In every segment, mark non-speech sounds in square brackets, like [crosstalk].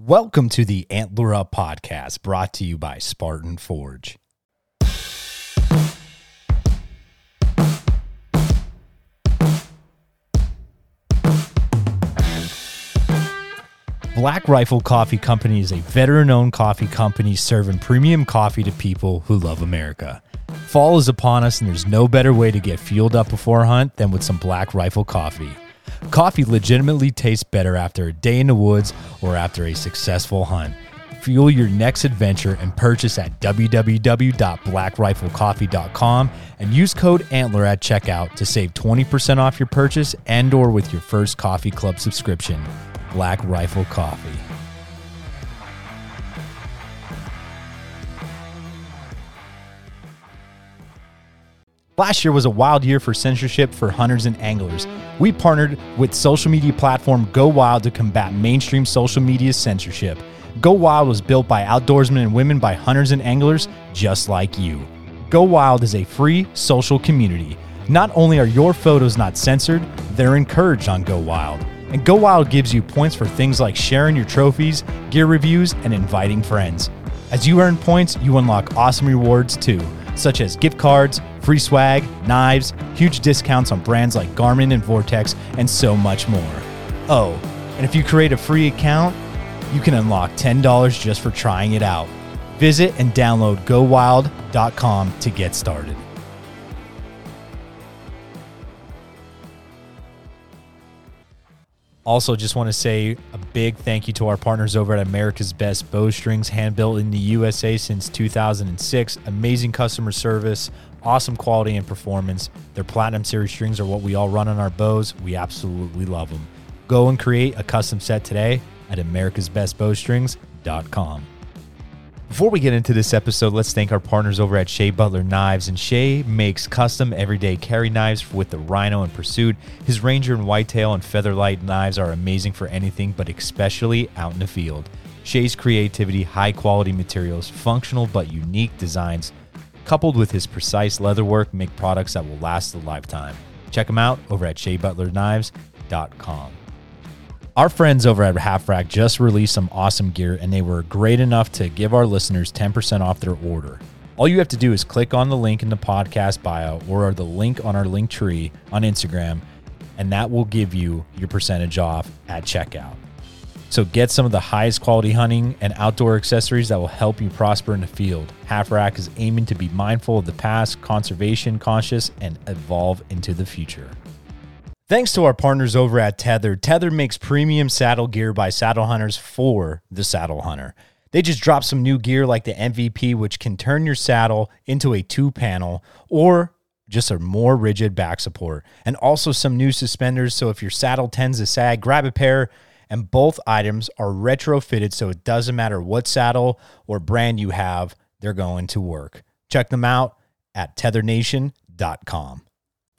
Welcome to the Antler Up podcast brought to you by Spartan Forge. Black Rifle Coffee Company is a veteran owned coffee company serving premium coffee to people who love America. Fall is upon us, and there's no better way to get fueled up before a hunt than with some Black Rifle coffee. Coffee legitimately tastes better after a day in the woods or after a successful hunt. Fuel your next adventure and purchase at www.blackriflecoffee.com and use code ANTLER at checkout to save 20% off your purchase and or with your first coffee club subscription. Black Rifle Coffee. Last year was a wild year for censorship for hunters and anglers. We partnered with social media platform Go Wild to combat mainstream social media censorship. Go Wild was built by outdoorsmen and women by hunters and anglers just like you. Go Wild is a free social community. Not only are your photos not censored, they're encouraged on Go Wild. And Go Wild gives you points for things like sharing your trophies, gear reviews, and inviting friends. As you earn points, you unlock awesome rewards too, such as gift cards, free swag, knives, huge discounts on brands like Garmin and Vortex, and so much more. Oh, and if you create a free account, you can unlock $10 just for trying it out. Visit and download gowild.com to get started. Also, just want to say a big thank you to our partners over at America's Best Bowstrings, hand built in the USA since 2006. Amazing customer service, awesome quality and performance. Their Platinum Series strings are what we all run on our bows. We absolutely love them. Go and create a custom set today at americasbestbowstrings.com. Before we get into this episode, let's thank our partners over at Shea Butler Knives. And Shea makes custom everyday carry knives with the Rhino and Pursuit. His Ranger and Whitetail and Featherlight knives are amazing for anything, but especially out in the field. Shea's creativity, high quality materials, functional but unique designs, coupled with his precise leatherwork, make products that will last a lifetime. Check him out over at SheaButlerKnives.com. Our friends over at Half Rack just released some awesome gear, and they were great enough to give our listeners 10% off their order. All you have to do is click on the link in the podcast bio or the link on our link tree on Instagram, and that will give you your percentage off at checkout. So get some of the highest quality hunting and outdoor accessories that will help you prosper in the field. Half Rack is aiming to be mindful of the past, conservation conscious, and evolve into the future. Thanks to our partners over at Tether, Tether makes premium saddle gear by saddle hunters for the saddle hunter. They just dropped some new gear like the MVP, which can turn your saddle into a two panel or just a more rigid back support, and also some new suspenders. So if your saddle tends to sag, grab a pair. And both items are retrofitted, so it doesn't matter what saddle or brand you have, they're going to work. Check them out at tethernation.com.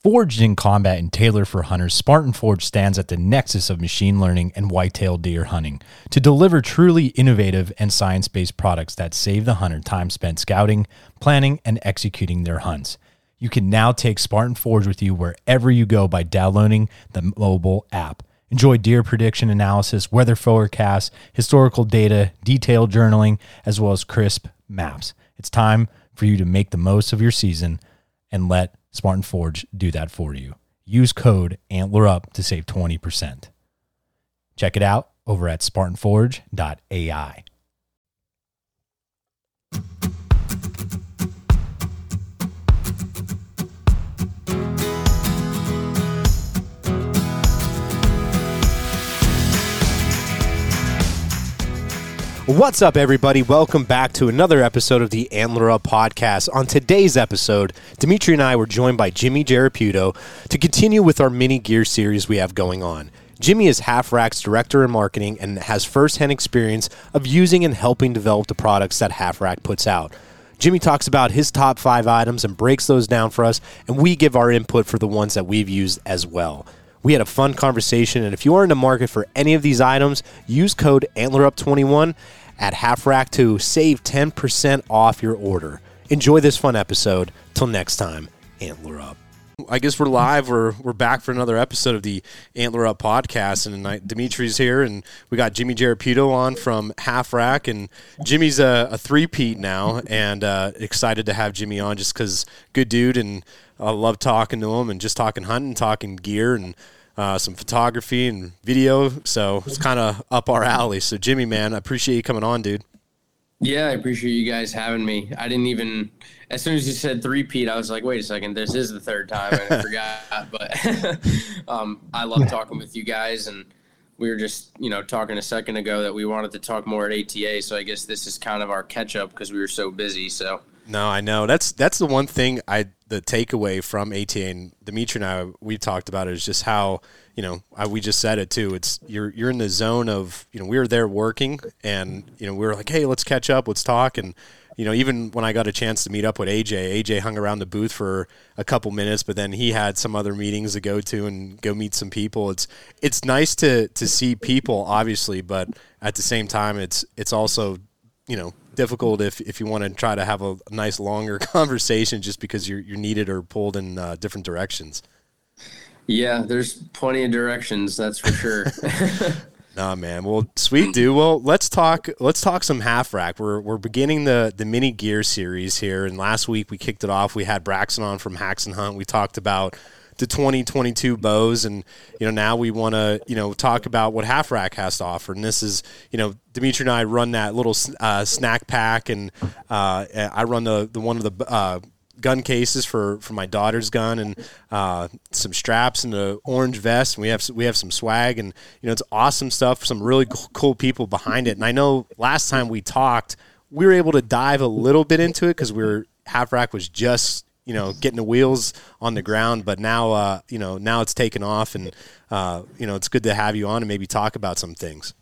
Forged in combat and tailored for hunters, Spartan Forge stands at the nexus of machine learning and whitetail deer hunting to deliver truly innovative and science based products that save the hunter time spent scouting, planning, and executing their hunts. You can now take Spartan Forge with you wherever you go by downloading the mobile app. Enjoy deer prediction analysis, weather forecasts, historical data, detailed journaling, as well as crisp maps. It's time for you to make the most of your season and let Spartan Forge do that for you. Use code ANTLERUP to save 20%. Check it out over at spartanforge.ai. What's up, everybody? Welcome back to another episode of the Antler Up podcast. On today's episode, Dimitri and I were joined by Jimmy Jaraputo to continue with our mini gear series we have going on. Jimmy is Half Rack's director in marketing and has firsthand experience of using and helping develop the products that Half Rack puts out. Jimmy talks about his top five items and breaks those down for us, and we give our input for the ones that we've used as well. We had a fun conversation, and if you are in the market for any of these items, use code AntlerUp21 at Half Rack to save 10% off your order. Enjoy this fun episode. Till next time, Antler Up. I guess we're live. We're we're back for another episode of the Antler Up podcast, and I, Dimitri's here, and we got Jimmy Jarapito on from Half Rack, and Jimmy's a, a three-peat now, and uh, excited to have Jimmy on just because good dude, and I love talking to him, and just talking hunting, talking gear, and uh, some photography and video. So it's kind of up our alley. So Jimmy, man, I appreciate you coming on, dude. Yeah, I appreciate you guys having me. I didn't even as soon as you said three-peat, I was like, wait a second, this is the third time. And I [laughs] forgot. But [laughs] um, I love talking with you guys. And we were just, you know, talking a second ago that we wanted to talk more at ATA. So I guess this is kind of our catch up because we were so busy. So. No, I know. That's that's the one thing I the takeaway from ATA and Dimitri and I we talked about it is just how you know I, we just said it too. It's you're you're in the zone of you know we were there working and you know we were like hey let's catch up let's talk and you know, even when I got a chance to meet up with AJ, AJ hung around the booth for a couple minutes, but then he had some other meetings to go to and go meet some people. It's it's nice to to see people, obviously, but at the same time, it's it's also you know difficult if, if you want to try to have a nice longer [laughs] conversation just because you're you're needed or pulled in uh, different directions. Yeah, there's plenty of directions, that's for sure. [laughs] Nah, man. Well, sweet dude. Well, let's talk. Let's talk some half rack. We're we're beginning the the mini gear series here, and last week we kicked it off. We had Braxton on from Hacks and Hunt. We talked about the 2022 bows, and you know now we want to you know talk about what half rack has to offer. And this is you know Dimitri and I run that little uh, snack pack, and uh, I run the the one of the uh, gun cases for, for my daughter's gun and uh, some straps and an orange vest. And we have we have some swag and you know it's awesome stuff. Some really cool people behind it. And I know last time we talked, we were able to dive a little bit into it because we were half rack was just you know getting the wheels on the ground. But now uh, you know now it's taken off and uh, you know it's good to have you on and maybe talk about some things.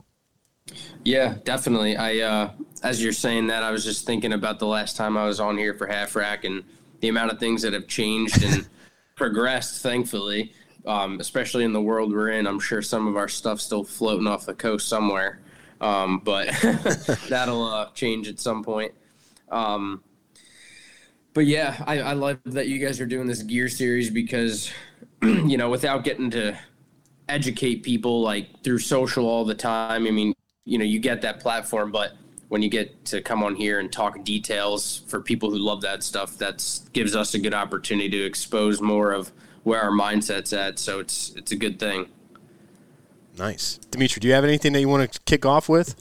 Yeah, definitely. I uh, as you're saying that, I was just thinking about the last time I was on here for half rack and the amount of things that have changed and [laughs] progressed, thankfully, um, especially in the world we're in. I'm sure some of our stuff's still floating off the coast somewhere, um, but [laughs] [laughs] that'll uh, change at some point. Um, but yeah, I, I love that you guys are doing this gear series because, [clears throat] you know, without getting to educate people like through social all the time, I mean, you know, you get that platform, but when you get to come on here and talk details for people who love that stuff, that gives us a good opportunity to expose more of where our mindset's at. So it's it's a good thing. Nice, Dimitri. Do you have anything that you want to kick off with?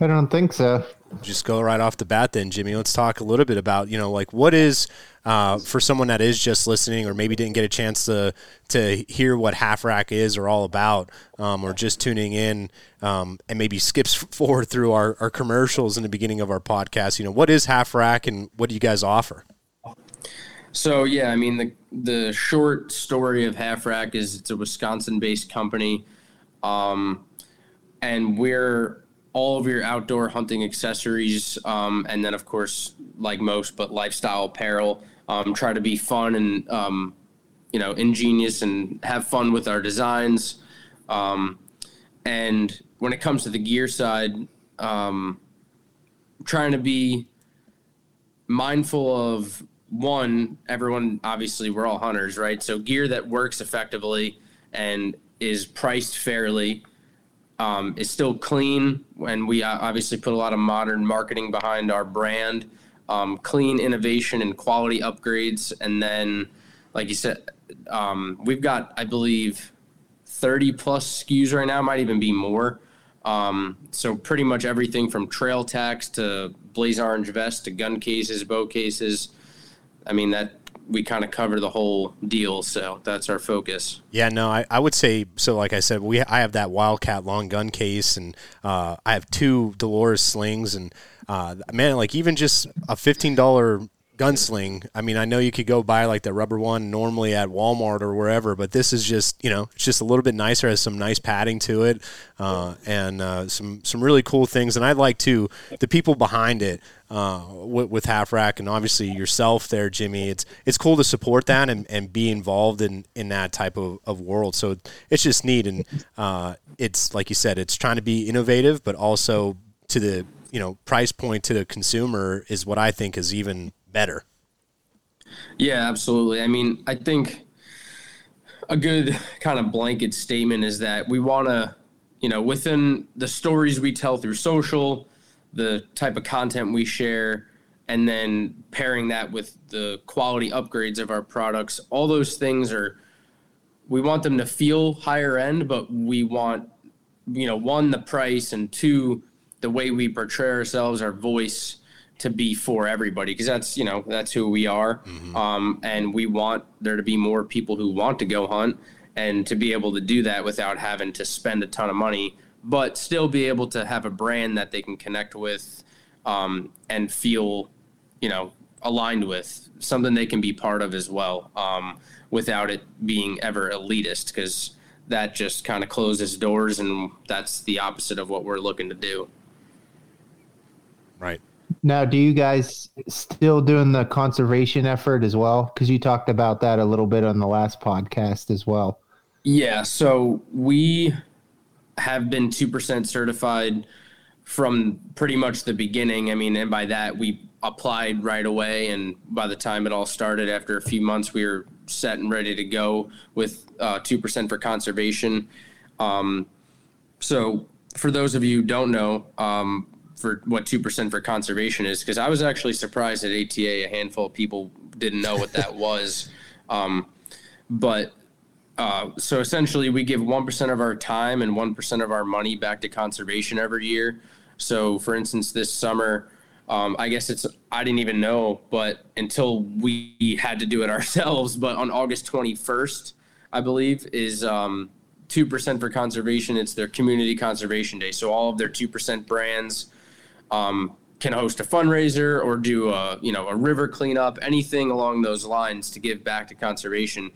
I don't think so just go right off the bat then jimmy. Let's talk a little bit about you know like what is uh, for someone that is just listening or maybe didn't get a chance to to hear what half rack is or all about um, or just tuning in um, and maybe skips [laughs] forward through our, our commercials in the beginning of our podcast you know what is half rack and what do you guys offer? So yeah i mean the the short story of half rack is it's a wisconsin based company um, and we're all of your outdoor hunting accessories, um, and then of course, like most, but lifestyle apparel. Um, try to be fun and um, you know ingenious and have fun with our designs. Um, and when it comes to the gear side, um, trying to be mindful of one. Everyone, obviously, we're all hunters, right? So gear that works effectively and is priced fairly um, is still clean, and we uh, obviously put a lot of modern marketing behind our brand. Um, clean innovation and quality upgrades, and then, like you said, um, we've got, I believe, 30 plus SKUs right now, might even be more. Um, so pretty much everything from trail tacks to blaze orange vest to gun cases, bow cases. I mean that we kind of cover the whole deal. So that's our focus. Yeah, no, I, I would say so. Like I said, we I have that Wildcat long gun case, and uh, I have two Dolores slings, and uh, man, like even just a fifteen dollar gunsling. I mean, I know you could go buy like the rubber one normally at Walmart or wherever, but this is just you know it's just a little bit nicer. Has some nice padding to it, uh, and uh, some some really cool things. And I'd like to the people behind it uh, with, with Half Rack and obviously yourself there, Jimmy. It's it's cool to support that and, and be involved in, in that type of, of world. So it's just neat and uh, it's like you said, it's trying to be innovative, but also to the you know price point to the consumer is what I think is even better. Yeah, absolutely. I mean, I think a good kind of blanket statement is that we want to, you know, within the stories we tell through social, the type of content we share, and then pairing that with the quality upgrades of our products, all those things are, we want them to feel higher end, but we want, you know, one, the price, and two, the way we portray ourselves, our voice to be for everybody because that's you know that's who we are. Mm-hmm. um, and we want there to be more people who want to go hunt and to be able to do that without having to spend a ton of money but still be able to have a brand that they can connect with um, and feel you know aligned with something they can be part of as well um, without it being ever elitist because that just kind of closes doors and that's the opposite of what we're looking to do. Right now, do you guys still doing the conservation effort as well? Because you talked about that a little bit on the last podcast as well. Yeah, so we have been 2% certified from pretty much the beginning. I mean, and by that, we applied right away. And by the time it all started, after a few months, we were set and ready to go with uh, 2% for conservation. Um, so, for those of you who don't know, um, for what 2% for conservation is because I was actually surprised at ATA. A handful of people didn't know what that [laughs] was. Um, but uh, so essentially, we give 1% of our time and 1% of our money back to conservation every year. So, for instance, this summer, um, I guess it's, I didn't even know, but until we had to do it [laughs] ourselves. But on August 21st, I believe, is um, 2% for conservation. It's their community conservation day. So, all of their 2% brands um, can host a fundraiser or do a you know a river cleanup, anything along those lines to give back to conservation.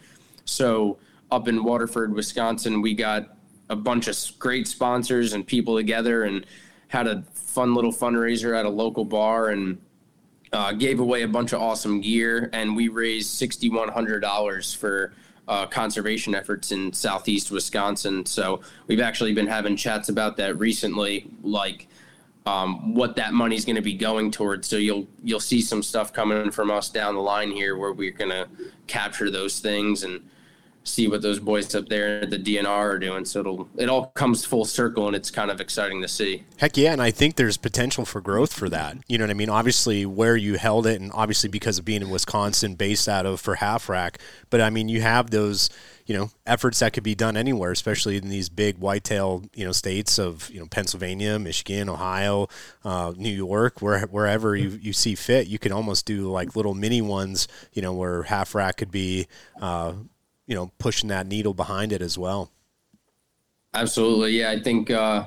So up in Waterford, Wisconsin, we got a bunch of great sponsors and people together and had a fun little fundraiser at a local bar and uh, gave away a bunch of awesome gear and we raised sixty one hundred dollars for uh, conservation efforts in southeast Wisconsin. So we've actually been having chats about that recently, like um, what that money is going to be going towards. So you'll you'll see some stuff coming from us down the line here where we're going to capture those things and see what those boys up there at the DNR are doing. So it'll it all comes full circle and it's kind of exciting to see. Heck yeah, and I think there's potential for growth for that. You know what I mean? Obviously where you held it and obviously because of being in Wisconsin based out of for half rack, but I mean you have those you know efforts that could be done anywhere, especially in these big whitetail you know states of you know Pennsylvania, Michigan, Ohio, uh, New York, where wherever you, you see fit, you can almost do like little mini ones, you know, where half rack could be, uh, you know, pushing that needle behind it as well. Absolutely, yeah. I think uh,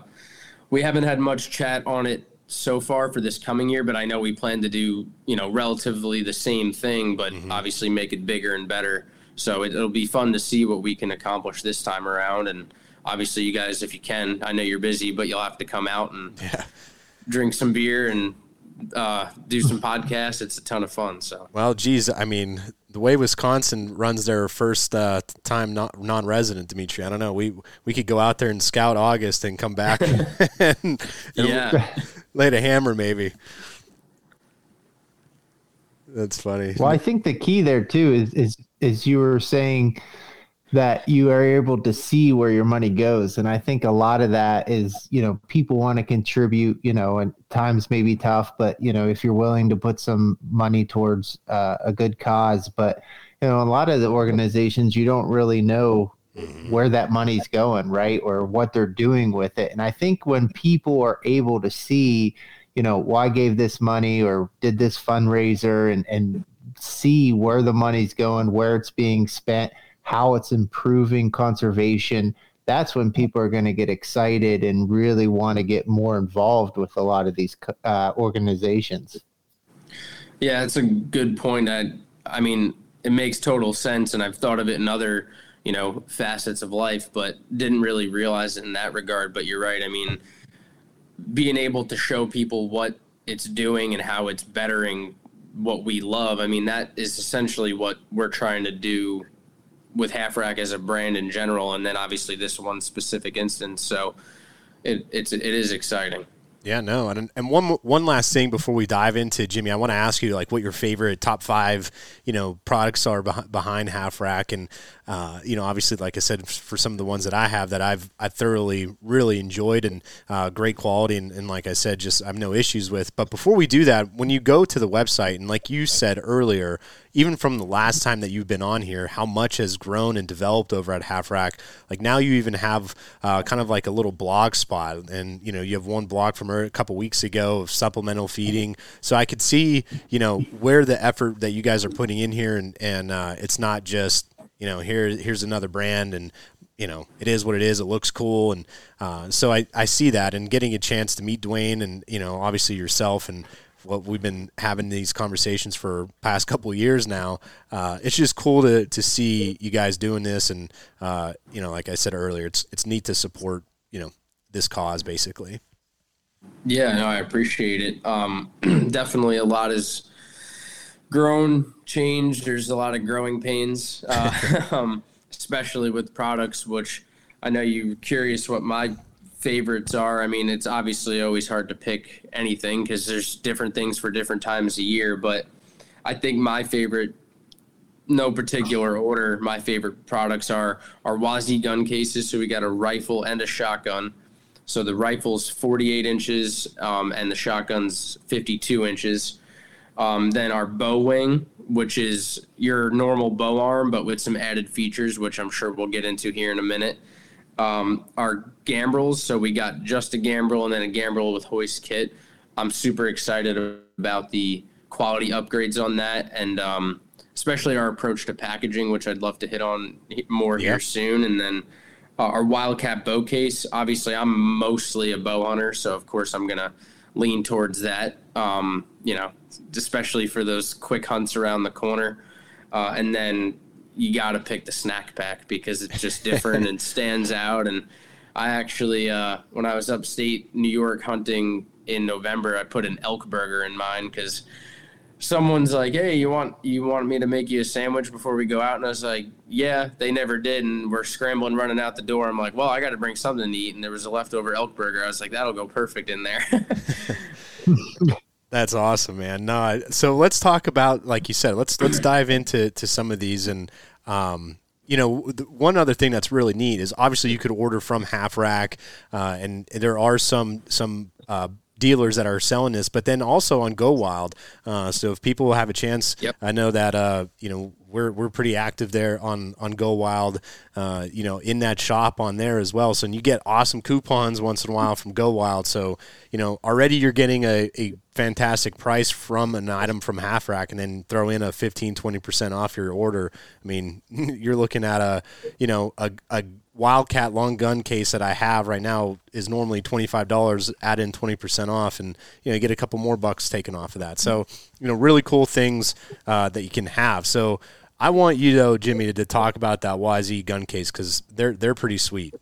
we haven't had much chat on it so far for this coming year, but I know we plan to do you know relatively the same thing, but mm-hmm. obviously make it bigger and better. So it, will be fun to see what we can accomplish this time around. And obviously, you guys, if you can, I know you're busy, but you'll have to come out and yeah. drink some beer and uh, do some podcasts. It's a ton of fun. So well, geez, I mean, the way Wisconsin runs their first uh, time non resident, Dimitri. I don't know. We we could go out there and scout August and come back and, [laughs] and yeah. [laughs] lay a hammer maybe. That's funny. Well, I think the key there too is is is you were saying that you are able to see where your money goes and i think a lot of that is you know people want to contribute you know and times may be tough but you know if you're willing to put some money towards uh, a good cause but you know a lot of the organizations you don't really know mm-hmm. where that money's going right or what they're doing with it and i think when people are able to see you know why gave this money or did this fundraiser and and see where the money's going, where it's being spent, how it's improving conservation, that's when people are going to get excited and really want to get more involved with a lot of these uh, organizations. Yeah, that's a good point. I, I mean, it makes total sense, and I've thought of it in other, you know, facets of life, but didn't really realize it in that regard. But you're right. I mean, being able to show people what it's doing and how it's bettering what we love. I mean, that is essentially what we're trying to do with Half Rack as a brand in general, and then obviously this one specific instance. So it, it's it is exciting. Yeah, no, and and one one last thing before we dive into Jimmy, I want to ask you like what your favorite top five, you know, products are behind, behind Half Rack, and uh, you know, obviously, like I said, for some of the ones that I have that I've I thoroughly really enjoyed and uh, great quality, and, and like I said, just I have no issues with. But before we do that, when you go to the website, and like you said earlier, even from the last time that you've been on here, how much has grown and developed over at Half Rack. Like now, you even have uh, kind of like a little blog spot, and you know, you have one blog from a couple weeks ago of supplemental feeding. So I could see, you know, where the effort that you guys are putting in here, and and uh, it's not just you know, here here's another brand and you know, it is what it is. It looks cool, and uh, so I, I see that, and getting a chance to meet Dwayne, and you know, obviously yourself, and what we've been having these conversations for past couple years now. Uh, it's just cool to to see you guys doing this, and uh, you know, like I said earlier, it's it's neat to support you know this cause basically. Yeah, no, I appreciate it. Um, [clears throat] definitely, a lot is grown, changed. There's a lot of growing pains, uh, [laughs] um, especially with products, which I know you're curious what my favorites are. I mean, it's obviously always hard to pick anything because there's different things for different times a year. But I think my favorite, no particular order, my favorite products are our Wazi gun cases. So we got a rifle and a shotgun. So the rifle's 48 inches um, and the shotgun's 52 inches. Um, then our bow wing, which is your normal bow arm, but with some added features, which I'm sure we'll get into here in a minute. Um, our gambrels, so we got just a gambrel and then a gambrel with hoist kit. I'm super excited about the quality upgrades on that, and um, especially our approach to packaging, which I'd love to hit on more here soon. And then uh, our Wildcat bow case. Obviously, I'm mostly a bow hunter, so of course I'm gonna lean towards that. Um, you know, especially for those quick hunts around the corner. Uh, and then you got to pick the snack pack because it's just different and [laughs] stands out. And I actually, uh, when I was upstate New York hunting in November, I put an elk burger in mine because someone's like, "Hey, you want you want me to make you a sandwich before we go out?" And I was like, "Yeah." They never did, and we're scrambling, running out the door. I'm like, "Well, I got to bring something to eat," and there was a leftover elk burger. I was like, "That'll go perfect in there." [laughs] [laughs] That's awesome, man. No, so let's talk about, like you said, let's let's dive into to some of these, and um, you know, one other thing that's really neat is obviously you could order from Half Rack, uh, and there are some some uh, dealers that are selling this, but then also on Go Wild. Uh, so if people have a chance, yep. I know that uh, you know we're we're pretty active there on on Go Wild. Uh, you know, in that shop on there as well. So and you get awesome coupons once in a while from Go Wild. So you know already you're getting a, a fantastic price from an item from Half Rack, and then throw in a 15 20 percent off your order. I mean, [laughs] you're looking at a you know a, a Wildcat long gun case that I have right now is normally twenty five dollars. Add in twenty percent off, and you know get a couple more bucks taken off of that. So you know really cool things uh, that you can have. So I want you though, Jimmy, to, to talk about that YZ gun case because they're they're pretty sweet.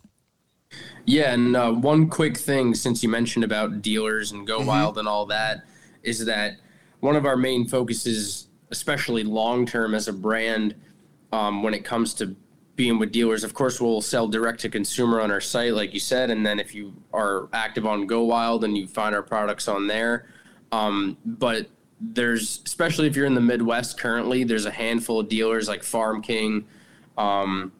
Yeah, and uh, one quick thing since you mentioned about dealers and Go mm-hmm. Wild and all that is that one of our main focuses, especially long term as a brand, um, when it comes to being with dealers. Of course, we'll sell direct to consumer on our site, like you said, and then if you are active on Go Wild and you find our products on there. Um, but there's, especially if you're in the Midwest currently, there's a handful of dealers like Farm King. Um,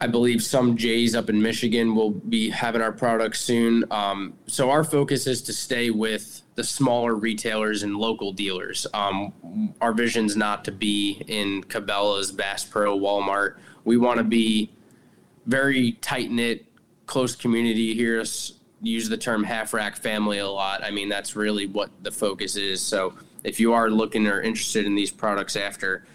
I believe some Jays up in Michigan will be having our products soon. Um, so our focus is to stay with the smaller retailers and local dealers. Um, our vision's not to be in Cabela's, Bass Pro, Walmart we want to be very tight knit, close community. Here, use the term half rack family a lot. I mean, that's really what the focus is. So if you are looking or interested in these products after,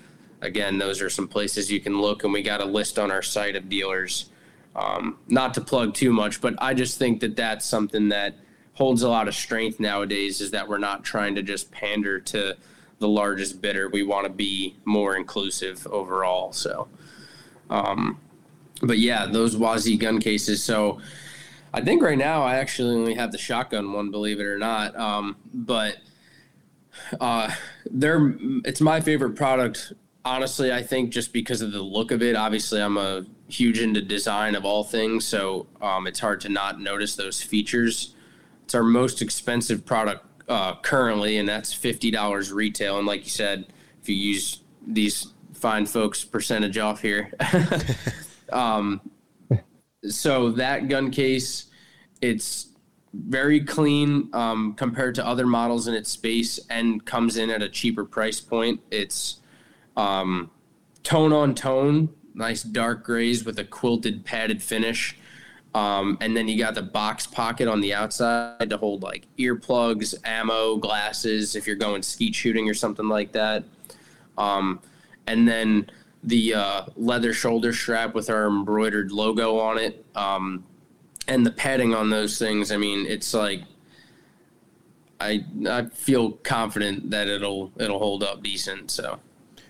again, those are some places you can look, and we got a list on our site of dealers. Um, not to plug too much, but I just think that that's something that holds a lot of strength nowadays is that we're not trying to just pander to the largest bidder. We want to be more inclusive overall. So, um, but yeah, those Wazi gun cases. So I think right now I actually only have the shotgun one, believe it or not. Um, but uh, they're it's my favorite product. Honestly, I think just because of the look of it. Obviously, I'm a huge into design of all things, so um, it's hard to not notice those features it's our most expensive product uh, currently, and that's fifty dollars retail. And like you said, if you use these fine folks percentage off here, [laughs] um, so that gun case, it's very clean um, compared to other models in its space, and comes in at a cheaper price point. It's um, tone on tone, nice dark grays with a quilted padded finish. Um, and then you got the box pocket on the outside to hold like earplugs, ammo, glasses if you're going skeet shooting or something like that. Um, and then the uh, leather shoulder strap with our embroidered logo on it. Um, and the padding on those things, I mean, it's like I I feel confident that it'll it'll hold up decent. So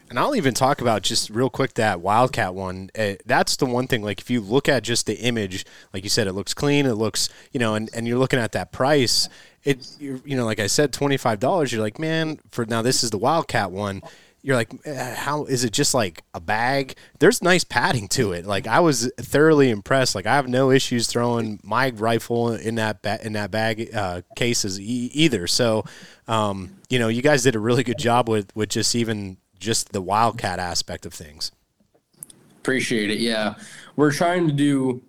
and I'll even talk about just real quick that Wildcat one. Uh, that's the one thing. Like if you look at just the image, like you said, it looks clean. It looks, you know, and, and you're looking at that price. It, you know, like I said, twenty five dollars. You're like, man, for now this is the Wildcat one. You're like, uh, how is it just like a bag? There's nice padding to it. Like I was thoroughly impressed. Like I have no issues throwing my rifle in that ba- in that bag uh, cases e- either. So, um, you know, you guys did a really good job with with just even just the wildcat aspect of things. Appreciate it. Yeah, we're trying to do,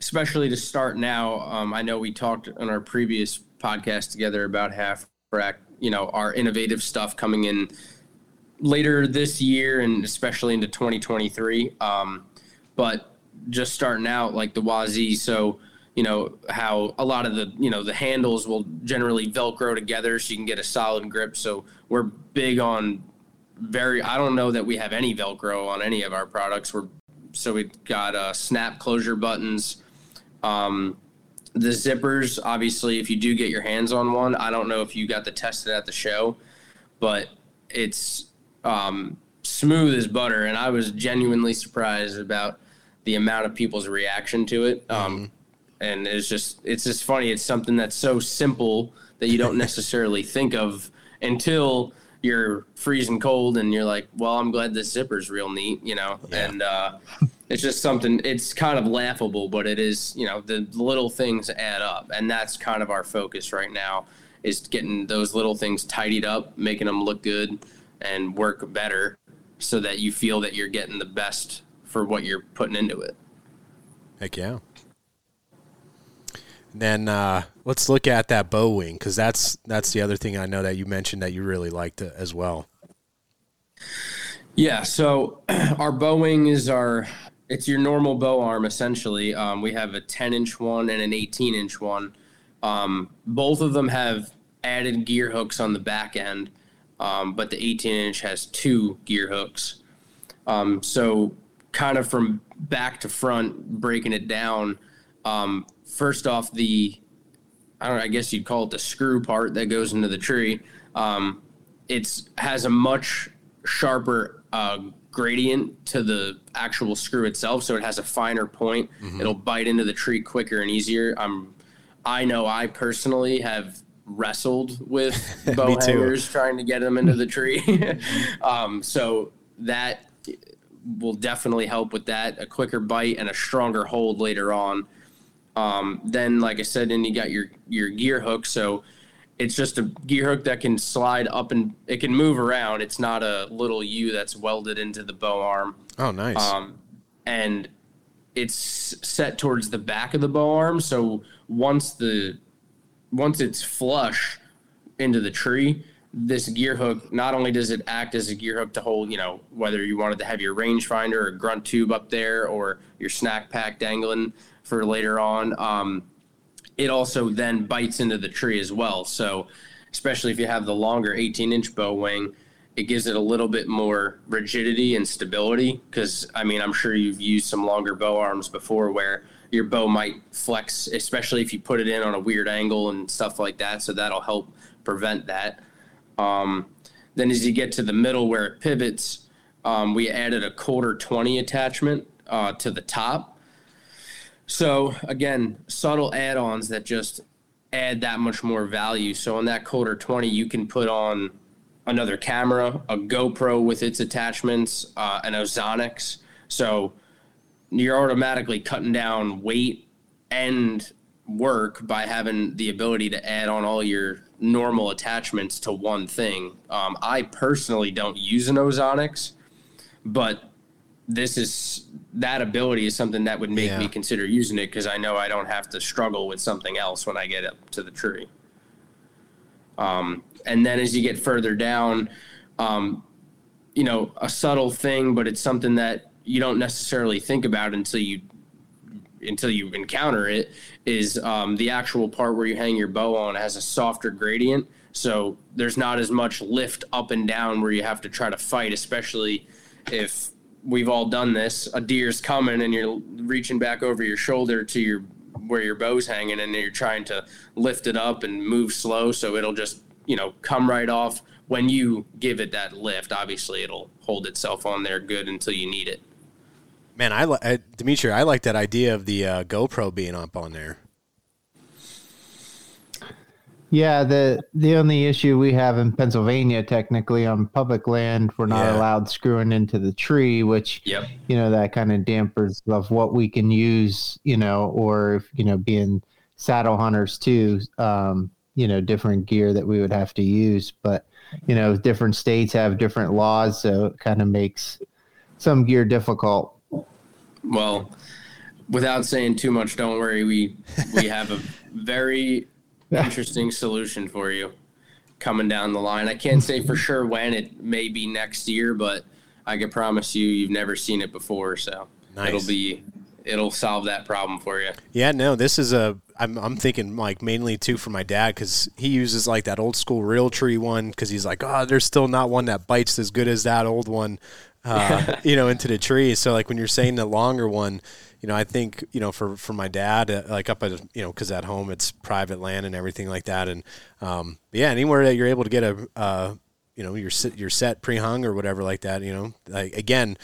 especially to start now. Um, I know we talked on our previous podcast together about half rack. You know, our innovative stuff coming in later this year and especially into 2023. Um, but just starting out like the Wazi, so you know how a lot of the you know the handles will generally velcro together so you can get a solid grip so we're big on very. I don't know that we have any Velcro on any of our products. We're so we've got uh, snap closure buttons. Um, the zippers, obviously, if you do get your hands on one, I don't know if you got to test it at the show, but it's um, smooth as butter. And I was genuinely surprised about the amount of people's reaction to it. Um, mm-hmm. And it's just, it's just funny. It's something that's so simple that you don't [laughs] necessarily think of until you're freezing cold and you're like, well, I'm glad this zipper's real neat, you know? Yeah. And uh, it's just something, it's kind of laughable, but it is, you know, the little things add up. And that's kind of our focus right now is getting those little things tidied up, making them look good and work better so that you feel that you're getting the best for what you're putting into it. Heck yeah. then uh, let's look at that bow wing because that's that's the other thing I know that you mentioned that you really liked as well. Yeah, so [clears throat] our bow wing is our it's your normal bow arm essentially. Um, we have a 10 inch one and an 18 inch one. Um, both of them have added gear hooks on the back end, um, but the 18 inch has two gear hooks. Um, so kind of from back to front, breaking it down. Um, first off, the I don't know, I guess you'd call it the screw part that goes into the tree. Um, it's has a much sharper uh, gradient to the actual screw itself, so it has a finer point. Mm-hmm. It'll bite into the tree quicker and easier. I'm, I know I personally have wrestled with [laughs] bow hangers trying to get them into the tree, [laughs] um, so that will definitely help with that. A quicker bite and a stronger hold later on. Um, then, like I said, then you got your your gear hook. So it's just a gear hook that can slide up and it can move around. It's not a little U that's welded into the bow arm. Oh, nice. Um, and it's set towards the back of the bow arm. So once the once it's flush into the tree, this gear hook not only does it act as a gear hook to hold, you know, whether you wanted to have your rangefinder or grunt tube up there or your snack pack dangling, for later on. Um, it also then bites into the tree as well. So, especially if you have the longer 18 inch bow wing, it gives it a little bit more rigidity and stability. Because, I mean, I'm sure you've used some longer bow arms before where your bow might flex, especially if you put it in on a weird angle and stuff like that. So, that'll help prevent that. Um, then, as you get to the middle where it pivots, um, we added a quarter 20 attachment uh, to the top so again, subtle add-ons that just add that much more value. So on that quarter 20, you can put on another camera, a GoPro with its attachments, uh, an Ozonics. So you're automatically cutting down weight and work by having the ability to add on all your normal attachments to one thing. Um, I personally don't use an Ozonics, but this is that ability is something that would make Yeah. me consider using it because I know I don't have to struggle with something else when I get up to the tree. Um, and then as you get further down, um, you know, a subtle thing, but it's something that you don't necessarily think about until you until you encounter it is um, the actual part where you hang your bow on has a softer gradient. So there's not as much lift up and down where you have to try to fight especially if we've all done this. A deer's coming and you're reaching back over your shoulder to your where your bow's hanging and you're trying to lift it up and move slow. So it'll just you know come right off when you give it that lift. Obviously it'll hold itself on there good until you need it Man, I, li- I Dimitri, I like that idea of the uh, GoPro being up on there. Yeah, the the only issue we have in Pennsylvania, technically on public land, we're not Yeah. allowed screwing into the tree, which yep you know that kind of dampers of what we can use, you know, or if you know being saddle hunters too, um, you know, different gear that we would have to use, but you know, different states have different laws, so it kind of makes some gear difficult. Well, without saying too much, don't worry. We we have a very [laughs] interesting solution for you coming down the line. I can't say for sure when it may be next year, but I can promise you you've never seen it before, so Nice. it'll be it'll solve that problem for you. Yeah, no, this is a. I'm I'm thinking like mainly too for my dad because he uses like that old school Realtree one because he's like, oh, there's still not one that bites as good as that old one, uh, [laughs] you know, into the trees. So like when you're saying the longer one, you know, I think you know for for my dad, uh, like up at you know because at home it's private land and everything like that, and um, yeah, anywhere that you're able to get a. Uh, you know your your set pre-hung or whatever like that you know like again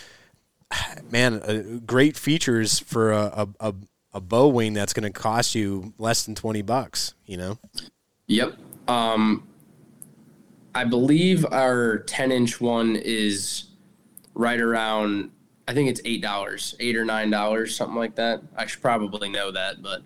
[sighs] man, uh, great features for a, a, a, bow wing that's going to cost you less than 20 bucks, you know? Yep. Um, I believe our 10 inch one is right around, I think it's $8, 8 or $9, something like that. I should probably know that, but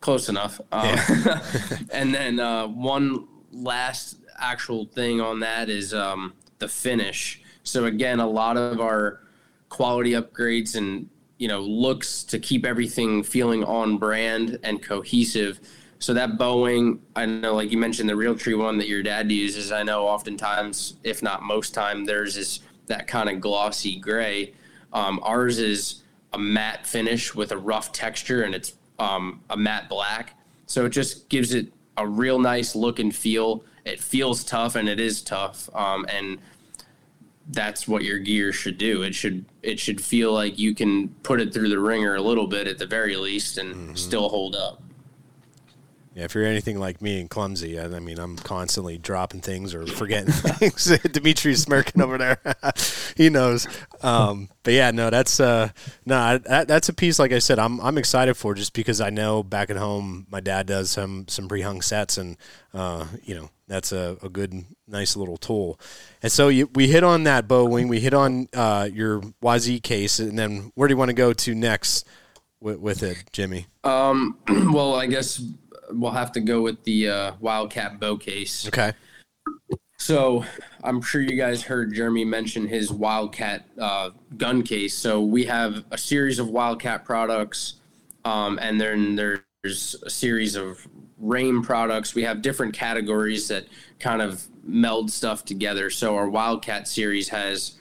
close enough. Um, [laughs] and then uh, one last actual thing on that is um, the finish. So, again, a lot of our quality upgrades and you know looks to keep everything feeling on brand and cohesive so that bow wing, I know, like you mentioned, the Realtree one that your dad uses. I know, oftentimes, if not most time, theirs is that kind of glossy gray. Um, ours is a matte finish with a rough texture, and it's um, a matte black. So it just gives it a real nice look and feel. It feels tough, and it is tough. Um, and that's what your gear should do. It should it should feel like you can put it through the ringer a little bit at the very least, and still hold up. Yeah, if you're anything like me and clumsy, I, I mean, I'm constantly dropping things or forgetting [laughs] things. [laughs] Dimitri's smirking over there. [laughs] he knows. Um, but yeah, no, that's uh, no, that, that's a piece. Like I said, I'm I'm excited for just because I know back at home my dad does some some pre-hung sets, and uh, you know that's a, a good, nice little tool. And so you, we hit on that bow wing, we hit on uh, your YZ case, and then where do you want to go to next with, with it, Jimmy? Um, [clears throat] well, I guess we'll have to go with the uh, Wildcat bow case. Okay. So I'm sure you guys heard Jeremy mention his Wildcat uh, gun case. So we have a series of Wildcat products, um, and then there's a series of Rain products. We have different categories that kind of meld stuff together. So our Wildcat series has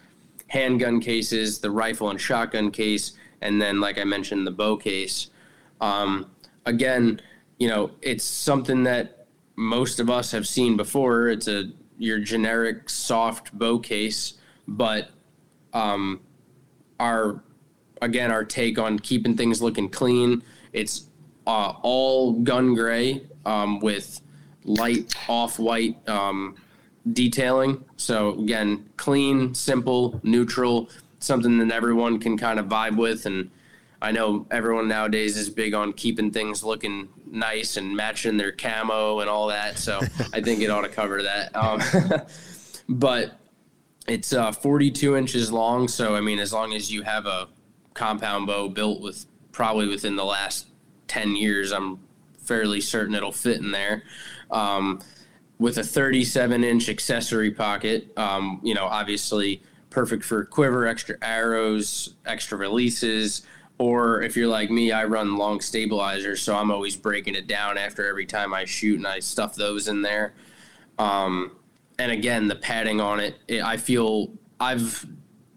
handgun cases, the rifle and shotgun case, and then, like I mentioned, the bow case. Um, again, you know, it's something that most of us have seen before. It's a your generic soft bow case, but um, our again our take on keeping things looking clean. It's uh, all gun gray um, with light off white um, detailing. So again, clean, simple, neutral, something that everyone can kind of vibe with. And I know everyone nowadays is big on keeping things looking nice and matching their camo and all that. So I think it ought to cover that. Um, [laughs] but it's uh, 42 inches long. So I mean, as long as you have a compound bow built with probably within the last 10 years, I'm fairly certain it'll fit in there. Um, with a 37 inch accessory pocket, um, you know, obviously perfect for quiver, extra arrows, extra releases. Or if you're like me, I run long stabilizers, so I'm always breaking it down after every time I shoot, and I stuff those in there. Um, and again, the padding on it, it, I feel I've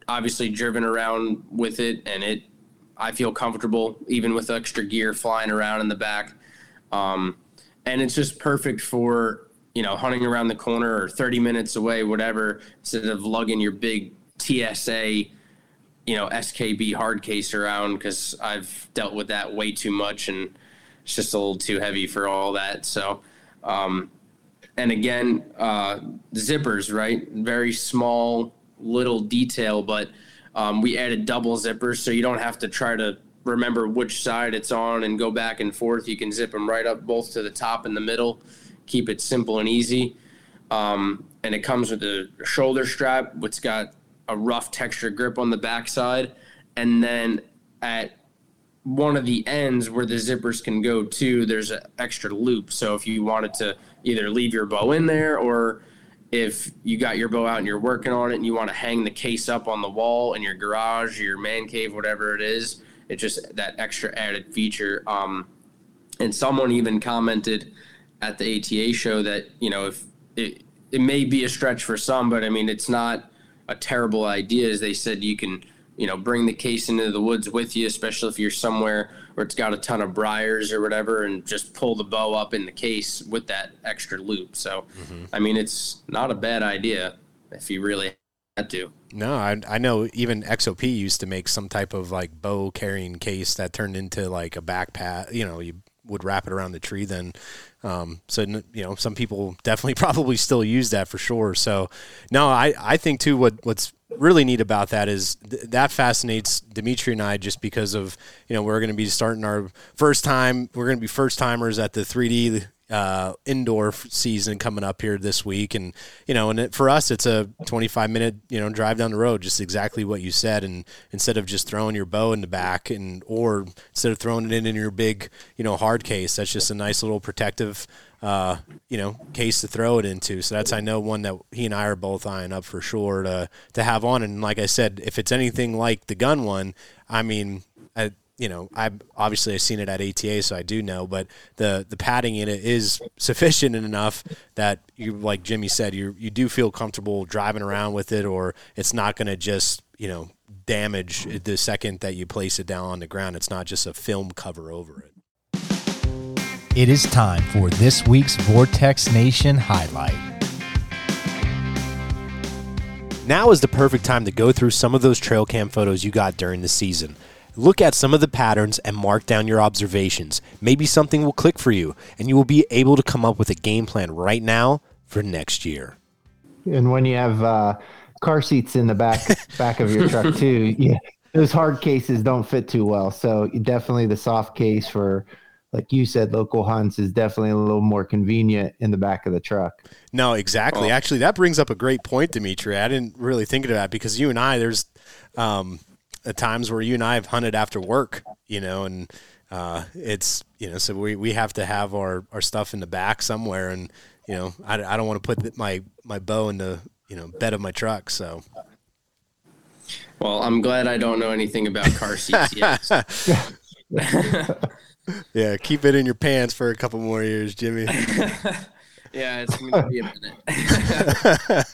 obviously driven around with it, and it I feel comfortable even with extra gear flying around in the back. Um, and it's just perfect for you know hunting around the corner or 30 minutes away, whatever, instead of lugging your big TSA, you know SKB hard case around because I've dealt with that way too much and it's just a little too heavy for all that. So. Um, and again, uh, zippers, right? Very small, little detail, but um, we added double zippers, so you don't have to try to remember which side it's on and go back and forth. You can zip them right up both to the top and the middle. Keep it simple and easy. Um, and it comes with a shoulder strap, which got a rough texture grip on the backside, and then at one of the ends where the zippers can go to, there's an extra loop. So if you wanted to either leave your bow in there or if you got your bow out and you're working on it and you want to hang the case up on the wall in your garage, your man cave, whatever it is, it's just that extra added feature. Um, and someone even commented at the ATA show that you know if it it may be a stretch for some, but I mean it's not a terrible idea. As they said, you can you know bring the case into the woods with you, especially if you're somewhere where it's got a ton of briars or whatever, and just pull the bow up in the case with that extra loop. So, mm-hmm. I mean, it's not a bad idea if you really had to. No, I, I know even XOP used to make some type of like bow carrying case that turned into like a backpack. You know, you would wrap it around the tree then. Um, so you know, some people definitely [laughs] probably still use that for sure. So no, I, I think too what what's really neat about that is th- that fascinates Dimitri and I just because of you know we're going to be starting our first time we're going to be first timers at the 3D uh, indoor season coming up here this week, and you know, and it, for us, it's a 25 minute you know drive down the road, just exactly what you said. And instead of just throwing your bow in the back, and or instead of throwing it in in your big you know hard case, that's just a nice little protective uh, you know case to throw it into. So that's I know one that he and I are both eyeing up for sure to to have on. And like I said, if it's anything like the gun one, I mean. I, you know, I obviously I've seen it at ATA, so I do know. But the the padding in it is sufficient [laughs] enough that you, like Jimmy said, you you do feel comfortable driving around with it, or it's not going to just you know damage the second that you place it down on the ground. It's not just a film cover over it. It is time for this week's Vortex Nation highlight. Now is the perfect time to go through some of those trail cam photos you got during the season. Look at some of the patterns and mark down your observations. Maybe something will click for you, and you will be able to come up with a game plan right now for next year. And when you have uh, car seats in the back [laughs] back of your truck too, yeah, those hard cases don't fit too well. So definitely the soft case for like you said, local hunts is definitely a little more convenient in the back of the truck. No, exactly. Oh. Actually, that brings up a great point, Dimitri. I didn't really think of that because you and I, there's um, times where you and I have hunted after work, you know, and uh, it's you know, so we, we have to have our, our stuff in the back somewhere, and you know, I, I don't want to put my my bow in the you know bed of my truck, so. Well, I'm glad I don't know anything about car [laughs] seats yet. yeah, keep it in your pants for a couple more years, Jimmy. [laughs] Yeah, it's going to be a minute.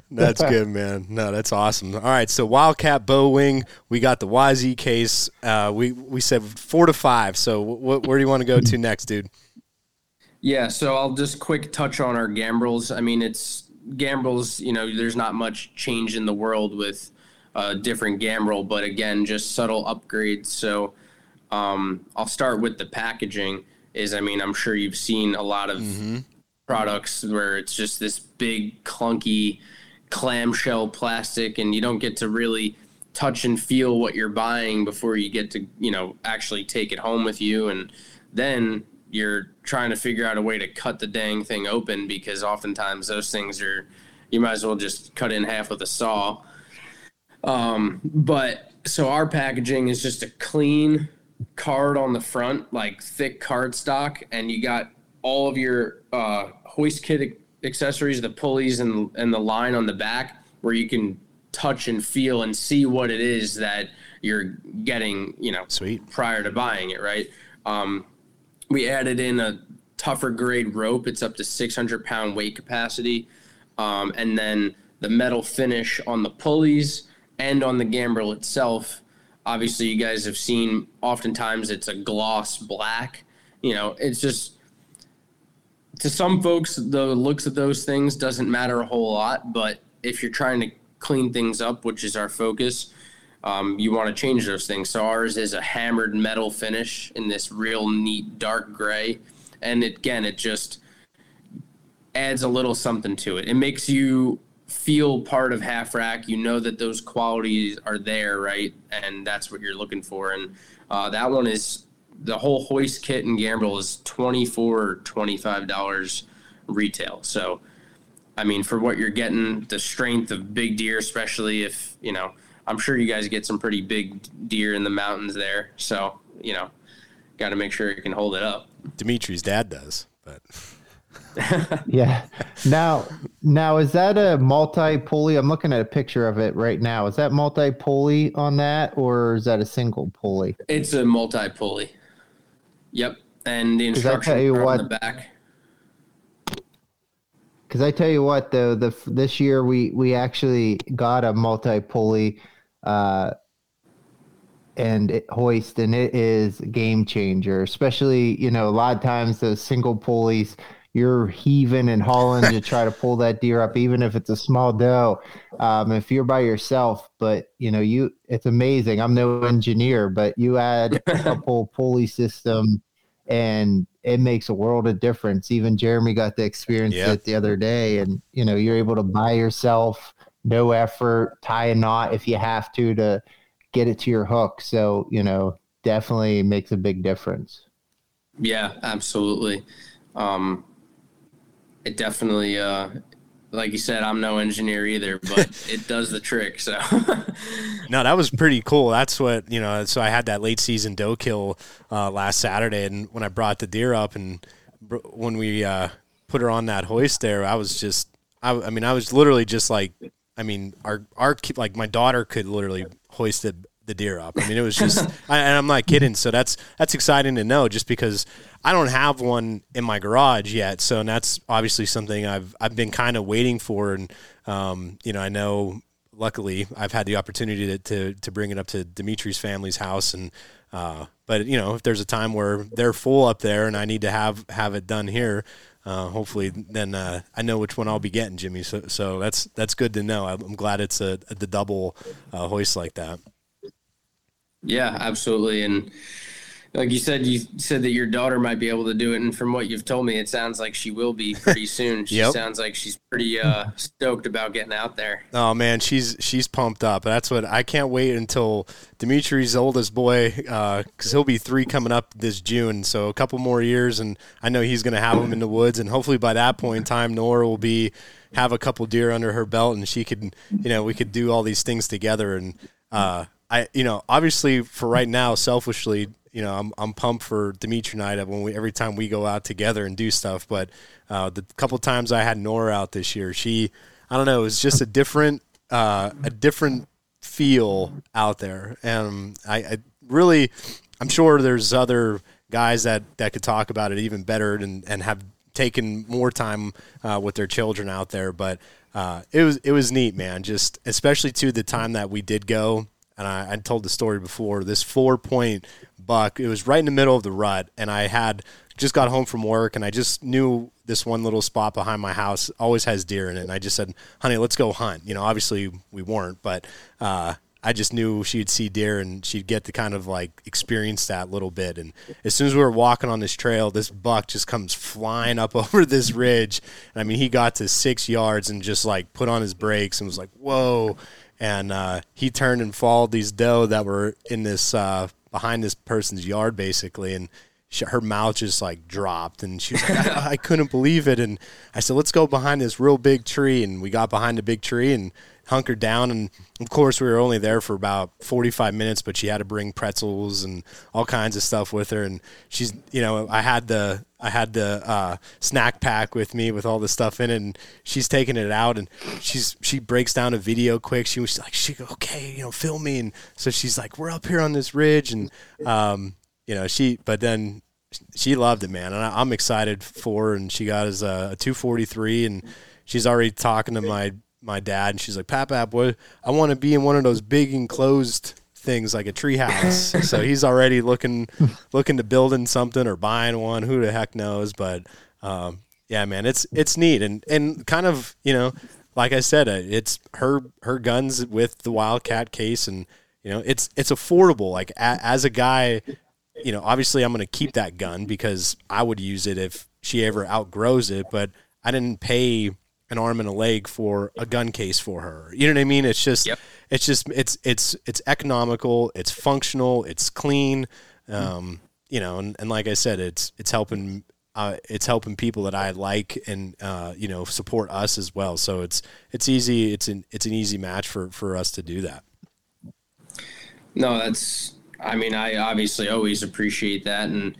[laughs] that's good, man. No, that's awesome. All right, so Wildcat bow wing, we got the YZ case. Uh, we we said four to five. So wh- where do you want to go to next, dude? Yeah, so I'll just quick touch on our gambrels. I mean, it's gambrels. You know, there's not much change in the world with a different gambrel, but again, just subtle upgrades. So um, I'll start with the packaging. Is I mean, I'm sure you've seen a lot of. Mm-hmm products where it's just this big clunky clamshell plastic and you don't get to really touch and feel what you're buying before you get to you know actually take it home with you. And then you're trying to figure out a way to cut the dang thing open because oftentimes those things are you might as well just cut in half with a saw. Um, but so our packaging is just a clean card on the front, like thick cardstock and you got all of your uh, hoist kit accessories, the pulleys and and the line on the back, where you can touch and feel and see what it is that you're getting, you know, Sweet. prior to buying it, right? Um, we added in a tougher grade rope. It's up to 600 pound weight capacity. Um, and then the metal finish on the pulleys and on the gambrel itself. Obviously, you guys have seen oftentimes it's a gloss black. You know, it's just to some folks, the looks of those things doesn't matter a whole lot. But if you're trying to clean things up, which is our focus, um, you want to change those things. So ours is a hammered metal finish in this real neat dark gray, and it, again, it just adds a little something to it. It makes you feel part of half rack. You know that those qualities are there, right? And that's what you're looking for. And uh, that one is the whole hoist kit and gambrel is 24 or 25 dollars retail. So, I mean, for what you're getting, the strength of big deer, especially if you know I'm sure you guys get some pretty big deer in the mountains there. So, you know, got to make sure you can hold it up. Dimitri's dad does, but [laughs] yeah. Now, now is that a multi pulley? I'm looking at a picture of it right now. Is that multi pulley on that, or is that a single pulley? It's a multi pulley. Yep. And the instructions are on what- the back. Because I tell you what, though, the this year we we actually got a multi pulley, uh, and it, hoist, and it is game changer. Especially, you know, a lot of times those single pulleys, you're heaving and hauling to try to pull that deer up, even if it's a small doe. Um, if you're by yourself, but you know, you it's amazing. I'm no engineer, but you add a [laughs] couple pulley system and it makes a world of difference. Even Jeremy got to experience Yeah. it the other day, and you know you're able to buy yourself, no effort, tie a knot if you have to to get it to your hook. So you know definitely makes a big difference. Yeah, absolutely. Um, it definitely, uh, like you said, I'm no engineer either, but [laughs] it does the trick. So, No, that was pretty cool. That's what you know. So I had that late season doe kill uh, last Saturday, and when I brought the deer up, and br- when we uh, put her on that hoist there, I was just, I, I mean, I was literally just like, I mean, our our like my daughter could literally hoist the, the deer up. I mean, it was just, [laughs] I, and I'm not kidding. So that's that's exciting to know, just because I don't have one in my garage yet. So and that's obviously something I've I've been kind of waiting for, and um, you know, I know luckily I've had the opportunity to, to, to bring it up to Dimitri's family's house and uh, but you know if there's a time where they're full up there and I need to have have it done here uh, hopefully then uh, I know which one I'll be getting Jimmy so, so that's that's good to know I'm glad it's a, the double uh, hoist like that yeah, absolutely. And like you said, you said that your daughter might be able to do it, and from what you've told me, it sounds like she will be pretty [laughs] soon. She Yep. sounds like she's pretty uh, stoked about getting out there. Oh man, she's she's pumped up. That's what I can't wait until Dimitri's oldest boy, because he'll be three coming up this June. So a couple more years, and I know he's going to have him in the woods. And hopefully by that point in time, Nora will be have a couple deer under her belt, and she could, you know, we could do all these things together. And uh, I, you know, obviously for right now, selfishly, you know, I'm I'm pumped for Dimitri and I when we every time we go out together and do stuff. But uh, the couple times I had Nora out this year, she, I don't know, it was just a different, uh, a different feel out there, and I, I really, I'm sure there's other guys that that could talk about it even better and and have taken more time uh, with their children out there. But uh, it was it was neat, man. Just especially to the time that we did go, and I, I told the story before. This four point buck, it was right in the middle of the rut, and I had just got home from work, and I just knew this one little spot behind my house always has deer in it. And I just said, "Honey, let's go hunt." You know, obviously we weren't, but. Uh, I just knew she'd see deer and she'd get to kind of like experience that little bit. And as soon as we were walking on this trail, this buck just comes flying up [laughs] over this ridge. And I mean, he got to six yards and just like put on his brakes and was like, whoa. And uh, he turned and followed these doe that were in this, uh, behind this person's yard basically. And she, her mouth just like dropped and she was like, I, I couldn't believe it. And I said, let's go behind this real big tree. And we got behind the big tree and hunkered down. And of course, we were only there for about 45 minutes, but she had to bring pretzels and all kinds of stuff with her. And she's, you know, I had the I had the uh, snack pack with me with all the stuff in it, and she's taking it out, and she's she breaks down a video quick. She was like, she okay, you know, film me, and so she's like, we're up here on this ridge, and um, you know, she, but then she loved it, man, and I, am excited for her. And she got uh, a 243, and she's already talking to my my dad, and she's like, "Pap, Pap, what? I want to be in one of those big enclosed things like a treehouse." [laughs] so he's already looking looking to building something or buying one. Who the heck knows? But um, yeah, man, it's it's neat and and kind of you know, like I said, uh, it's her her guns with the Wildcat case, and you know, it's it's affordable. Like a, as a guy you know, obviously I'm going to keep that gun because I would use it if she ever outgrows it, but I didn't pay an arm and a leg for a gun case for her. You know what I mean? It's just, yep. it's just, it's, it's, it's economical, it's functional, it's clean. Um, you know, and, and like I said, it's, it's helping, uh, it's helping people that I like and, uh, you know, support us as well. So it's, it's easy. It's an, it's an easy match for, for us to do that. No, that's, I mean, I obviously always appreciate that, and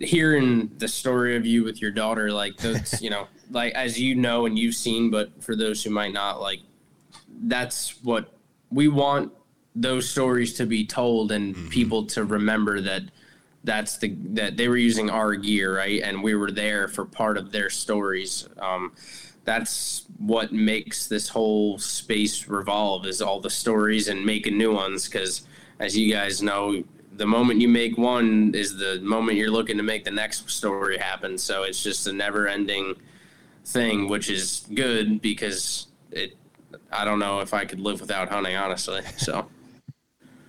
hearing the story of you with your daughter, like those, you know, [laughs] like as you know and you've seen, but for those who might not, like that's what we want those stories to be told and mm-hmm. people to remember that that's the that they were using our gear right and we were there for part of their stories um, that's what makes this whole space revolve is all the stories and making new ones because as you guys know, the moment you make one is the moment you're looking to make the next story happen. So it's just a never ending thing, which is good because it, I don't know if I could live without hunting, honestly. [laughs] So.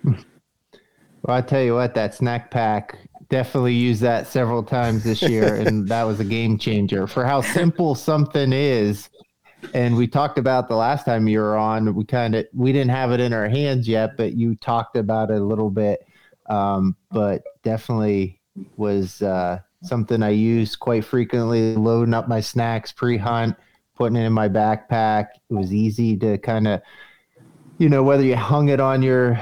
Well, I tell you what, that snack pack definitely used that several times this year, [laughs] and that was a game changer for how simple something is and we talked about the last time you were on we kind of we didn't have it in our hands yet but you talked about it a little bit um, but definitely was uh, something i used quite frequently loading up my snacks pre-hunt putting it in my backpack it was easy to kind of you know whether you hung it on your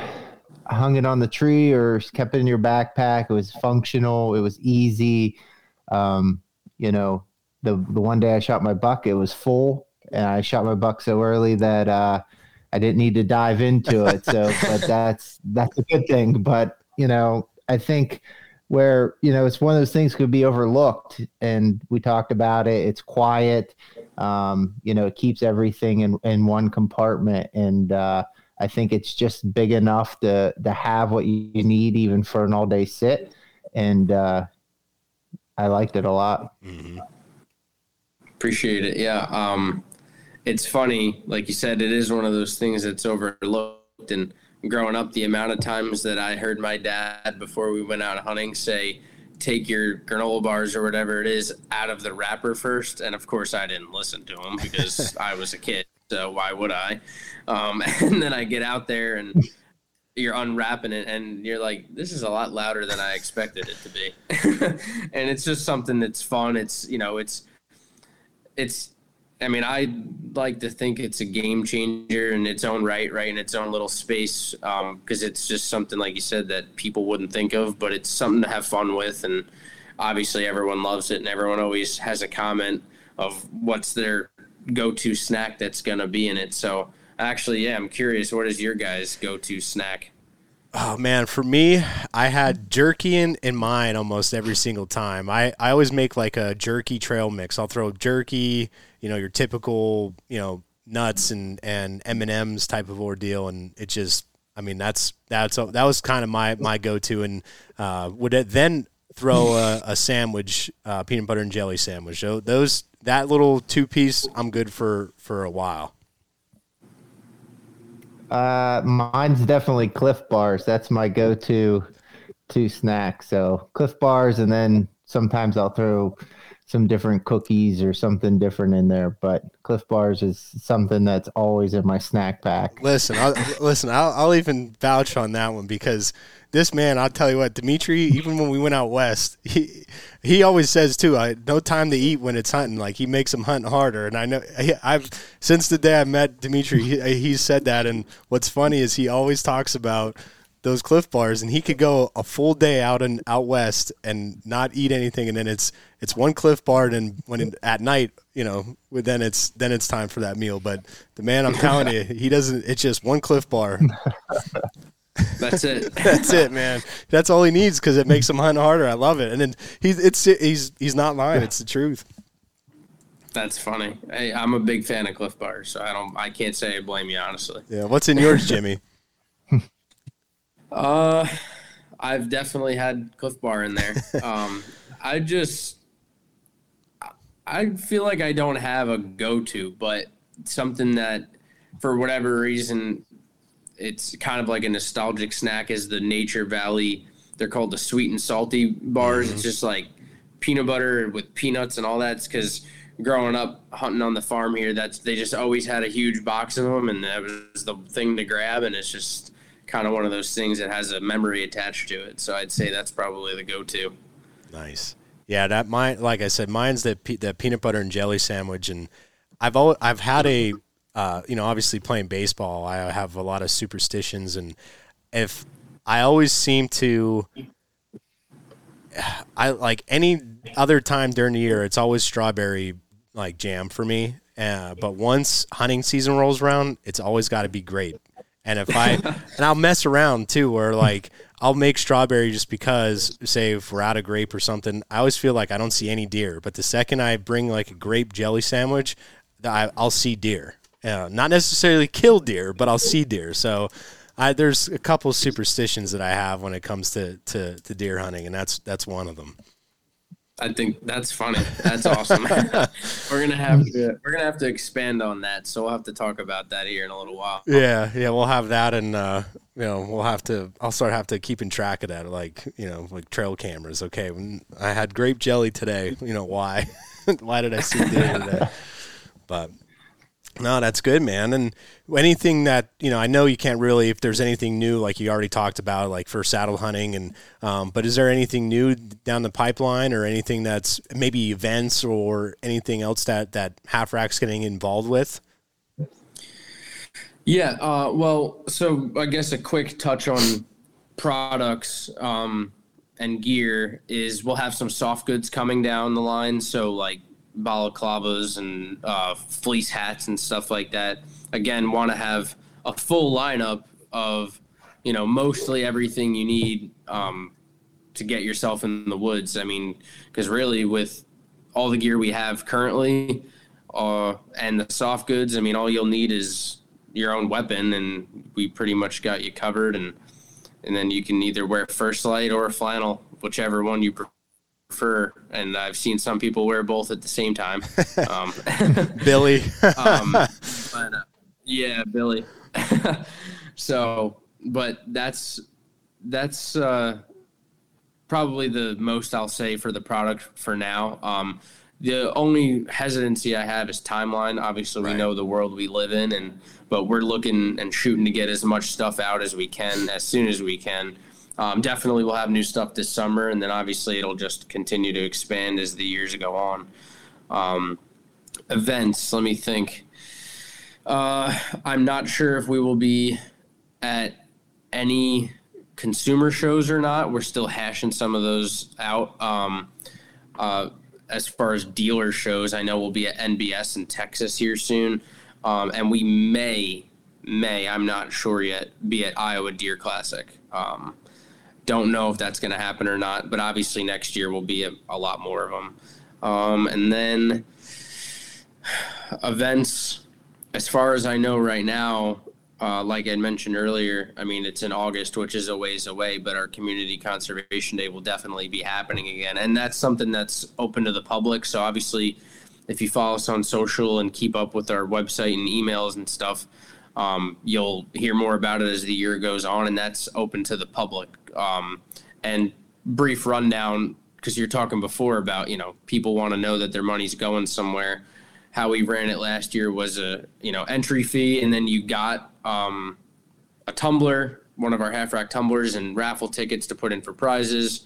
hung it on the tree or kept it in your backpack it was functional it was easy um, you know the the one day i shot my buck it was full and I shot my buck so early that uh, I didn't need to dive into it. So, but [laughs] that's that's a good thing. But you know, I think where you know it's one of those things could be overlooked, and we talked about it. It's quiet. Um, you know, it keeps everything in in one compartment, and uh, I think it's just big enough to to have what you need even for an all day sit. And uh, I liked it a lot. Mm-hmm. Appreciate it. Yeah. Um, it's funny, like you said, it is one of those things that's overlooked. And growing up, the amount of times that I heard my dad before we went out hunting say, take your granola bars or whatever it is out of the wrapper first. And of course, I didn't listen to him because [laughs] I was a kid. So why would I? Um, [laughs] and then I get out there and you're unwrapping it and you're like, this is a lot louder than I expected it to be. [laughs] and it's just something that's fun. It's, you know, it's, it's, I mean, I like to think it's a game changer in its own right, right in its own little space, because um, it's just something like you said that people wouldn't think of, but it's something to have fun with, and obviously everyone loves it, and everyone always has a comment of what's their go-to snack that's gonna be in it. So, actually, yeah, I'm curious, what is your guys' go-to snack? Oh man, for me, I had jerky in, in mine almost every single time. I, I always make like a jerky trail mix. I'll throw jerky, you know, your typical, you know, nuts and and M and M's type of ordeal, and it just, I mean, that's that's that was kind of my my go to, and uh, would then throw a, a sandwich, uh, peanut butter and jelly sandwich. So those that little two piece, I'm good for for a while. Uh, mine's definitely Clif Bars. That's my go-to to snack. So Clif Bars, and then sometimes I'll throw some different cookies or something different in there. But Clif Bars is something that's always in my snack pack. Listen, I'll, [laughs] listen, I'll, I'll even vouch on that one because this man, I'll tell you what, Dimitri, even when we went out west, he he always says too, I no time to eat when it's hunting. Like he makes them hunt harder, and I know I've since the day I met Dimitri, he, he's said that. And what's funny is he always talks about those Clif Bars, and he could go a full day out and out west and not eat anything, and then it's it's one Clif Bar, and when it, at night, you know, then it's then it's time for that meal. But the man, I'm telling you, he doesn't. It's just one Clif Bar. [laughs] That's it. [laughs] That's it, man. That's all he needs because it makes him hunt harder. I love it, and then he's it's he's he's not lying. It's the truth. That's funny. Hey, I'm a big fan of Clif Bars, so I don't. I can't say I blame you honestly. Yeah. What's in yours, Jimmy? Uh, I've definitely had Clif Bar in there. [laughs] Um, I just, I feel like I don't have a go-to, but something that, for whatever reason, it's kind of like a nostalgic snack is the Nature Valley. They're called the sweet and salty bars. Mm-hmm. It's just like peanut butter with peanuts and all that. Because growing up hunting on the farm here, that's they just always had a huge box of them, and that was the thing to grab. And it's just kind of one of those things that has a memory attached to it. So I'd say that's probably the go-to. Nice. Yeah, that mine. Like I said, mine's the the peanut butter and jelly sandwich, and I've always, I've had a, uh, you know, obviously playing baseball, I have a lot of superstitions, and if I always seem to, [sighs] I like any other time during the year, it's always strawberry like jam for me. Uh, but once hunting season rolls around, it's always got to be grape. And if I [laughs] and I'll mess around too, where like I'll make strawberry just because, say, if we're out of grape or something, I always feel like I don't see any deer. But the second I bring like a grape jelly sandwich, I, will see deer. Uh, not necessarily kill deer, but I'll see deer. So I, there's a couple superstitions that I have when it comes to, to, to deer hunting, and that's that's one of them. I think that's funny. That's [laughs] awesome. [laughs] we're gonna have to we're gonna have to expand on that. So we'll have to talk about that here in a little while. Yeah, yeah, we'll have that, and uh, you know, we'll have to. I'll start have to keeping track of that, like you know, like trail cameras. Okay, when I had grape jelly today. You know why? [laughs] why did I see deer today? But no, that's good, man. And anything that you know, I know you can't really. If there's anything new, like you already talked about, like for saddle hunting, and um, but is there anything new down the pipeline, or anything that's maybe events or anything else that that Half Rack's getting involved with? Yeah. Uh, well, so I guess a quick touch on products um, and gear is we'll have some soft goods coming down the line. So like balaclavas and uh, fleece hats and stuff like that. Again, want to have a full lineup of you know mostly everything you need um, to get yourself in the woods. I mean, because really with all the gear we have currently uh, and the soft goods, I mean, all you'll need is your own weapon, and we pretty much got you covered. And and then you can either wear First Lite or flannel, whichever one you prefer prefer, and I've seen some people wear both at the same time. [laughs] Um, [laughs] Billy. [laughs] um, but, uh, yeah, Billy. so, but that's that's uh, probably the most I'll say for the product for now. Um, the only hesitancy I have is timeline. Obviously, we right. know the world we live in, and but we're looking and shooting to get as much stuff out as we can as soon as we can. Um, definitely, we'll have new stuff this summer, and then obviously it'll just continue to expand as the years go on. Um, events, let me think. Uh, I'm not sure if we will be at any consumer shows or not. We're still hashing some of those out. Um, uh, as far as dealer shows, I know we'll be at NBS in Texas here soon, um, and we may, may I'm not sure yet, be at Iowa Deer Classic. Um, don't know if that's going to happen or not, but obviously next year will be a, a lot more of them. Um, and then [sighs] events, as far as I know right now, uh, like I mentioned earlier, I mean, it's in August, which is a ways away, but our Community Conservation Day will definitely be happening again. And that's something that's open to the public. So obviously, if you follow us on social and keep up with our website and emails and stuff, um, you'll hear more about it as the year goes on, and that's open to the public. Um, and brief rundown because you're talking before about you know people want to know that their money's going somewhere. How we ran it last year was a you know entry fee, and then you got um, a tumbler, one of our half rack tumblers, and raffle tickets to put in for prizes.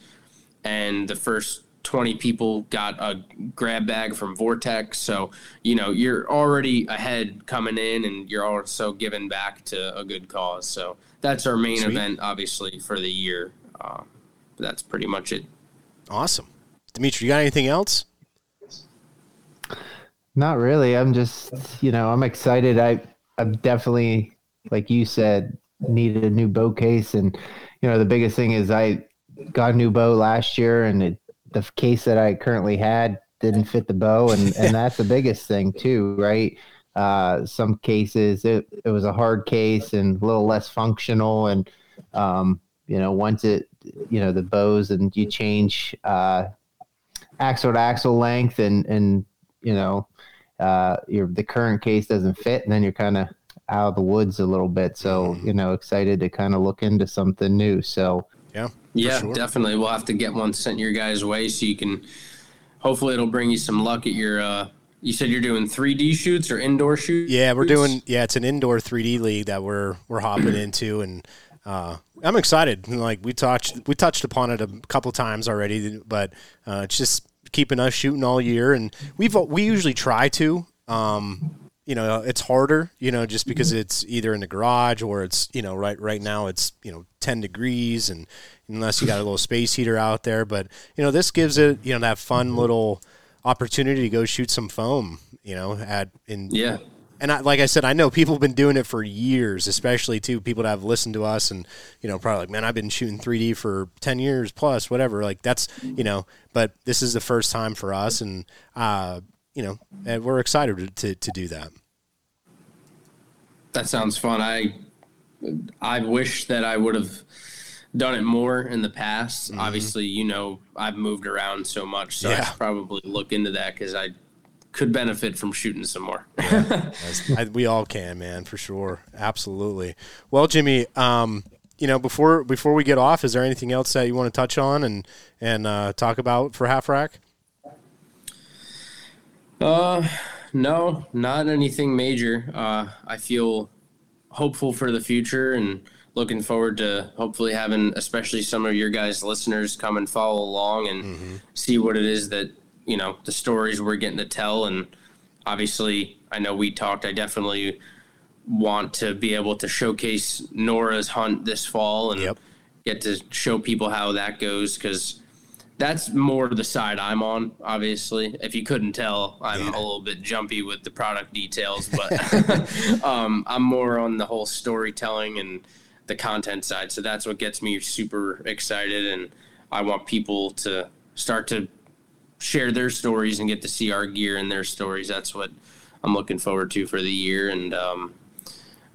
And the first 20 people got a grab bag from Vortex. So, you know, you're already ahead coming in and you're also giving back to a good cause. So that's our main Sweet. event, obviously, for the year. Uh, that's pretty much it. Awesome. Dimitri, you got anything else? Not really. I'm just, you know, I'm excited. I, I'm definitely, like you said, needed a new bow case, and you know, the biggest thing is I got a new bow last year, and it, the case that I currently had didn't fit the bow, and and [laughs] that's the biggest thing too, right? Uh, some cases it, it was a hard case and a little less functional, and um, you know, once it, you know, the bows and you change uh, axle to axle length, and and you know, uh, your the current case doesn't fit, and then you're kind of out of the woods a little bit. So you know, excited to kind of look into something new. So Yeah. Yeah, sure. definitely. We'll have to get one sent your guys' way so you can. Hopefully, it'll bring you some luck at your. Uh, you said you're doing 3D shoots or indoor shoots. Yeah, we're doing. Yeah, it's an indoor 3D league that we're we're hopping into, and uh, I'm excited. Like we touched we touched upon it a couple times already, but uh, it's just keeping us shooting all year, and we've we usually try to. Um, you know, it's harder, you know, just because it's either in the garage or it's, you know, right right now it's, you know, 10 degrees and unless you got a little space heater out there, but you know, this gives it, you know, that fun little opportunity to go shoot some foam, you know, at in Yeah. and I, like I said, I know people have been doing it for years, especially too people that have listened to us and you know probably like, man, I've been shooting 3D for 10 years plus, whatever. Like that's you know, but this is the first time for us, and uh, you know, and we're excited to, to to do that. That sounds fun. I I wish that I would have done it more in the past. Obviously, you know, I've moved around so much, so I Yeah. should probably look into that because I could benefit from shooting some more. As- I, we all can, man, for sure, absolutely. Well, Jimmy, um, you know, before before we get off, is there anything else that you want to touch on and and uh, talk about for half rack? Uh, no, not anything major. Uh, I feel hopeful for the future and looking forward to hopefully having, especially some of your guys' listeners, come and follow along and see what it is that you know the stories we're getting to tell. And obviously, I know we talked. I definitely want to be able to showcase Nora's hunt this fall and Yep. get to show people how that goes because that's more the side I'm on. Obviously, if you couldn't tell, I'm a little bit jumpy with the product details, but [laughs] [laughs] um, I'm more on the whole storytelling and the content side. So that's what gets me super excited, and I want people to start to share their stories and get to see our gear and their stories. That's what I'm looking forward to for the year, and um,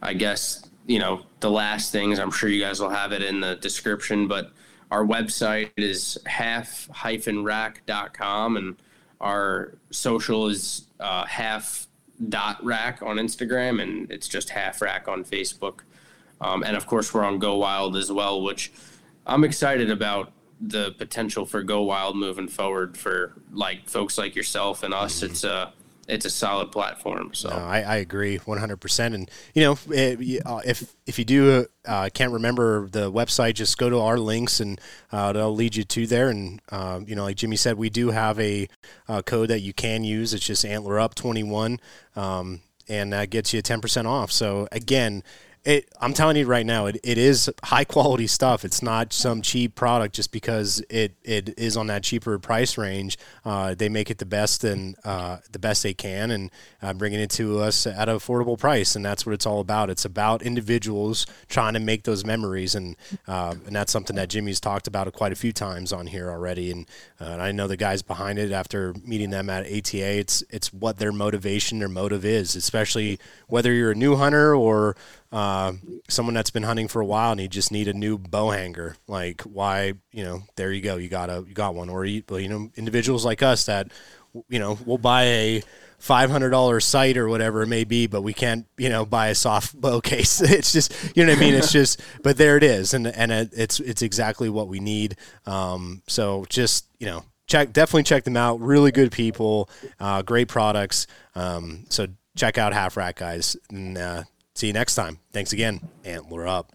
I guess you know the last things. I'm sure you guys will have it in the description, but our website is half-rack.com and our social is uh, half dot rack on Instagram and it's just half rack on Facebook. Um, and of course, we're on Go Wild as well, which I'm excited about the potential for Go Wild moving forward for like folks like yourself and us. It's a it's a solid platform. So No, I, I agree 100%. And, you know, eh, uh, if if you do uh, can't remember the website, just go to our links and uh, they'll lead you to there. And, um, you know, like Jimmy said, we do have a uh, code that you can use. It's just Antler Up 21. Um, and that gets you 10% off. So, again, it, I'm telling you right now, it, it is high quality stuff. It's not some cheap product just because it, it is on that cheaper price range. Uh, they make it the best and uh, the best they can, and uh, bringing it to us at an affordable price. And that's what it's all about. It's about individuals trying to make those memories, and uh, and that's something that Jimmy's talked about quite a few times on here already. And, uh, and I know the guys behind it after meeting them at ATA. It's it's what their motivation, their motive is, especially whether you're a new hunter or uh, someone that's been hunting for a while and you just need a new bow hanger. Like why, you know, there you go, you got a you got one. Or you, you know, individuals like us that you know, we'll buy a five hundred dollar sight or whatever it may be, but we can't, you know, buy a soft [laughs] bow case. [laughs] It's just, you know what I mean. It's just, [laughs] but there it is, and and it, it's it's exactly what we need. Um, so just you know, check definitely check them out. Really good people, uh, great products. Um, so check out Half Rack guys, and uh, see you next time. Thanks again. Antler up.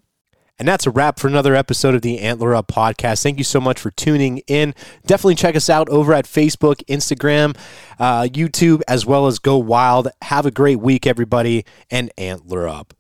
And that's a wrap for another episode of the Antler Up podcast. Thank you so much for tuning in. Definitely check us out over at Facebook, Instagram, uh, YouTube, as well as Go Wild. Have a great week, everybody, and Antler Up.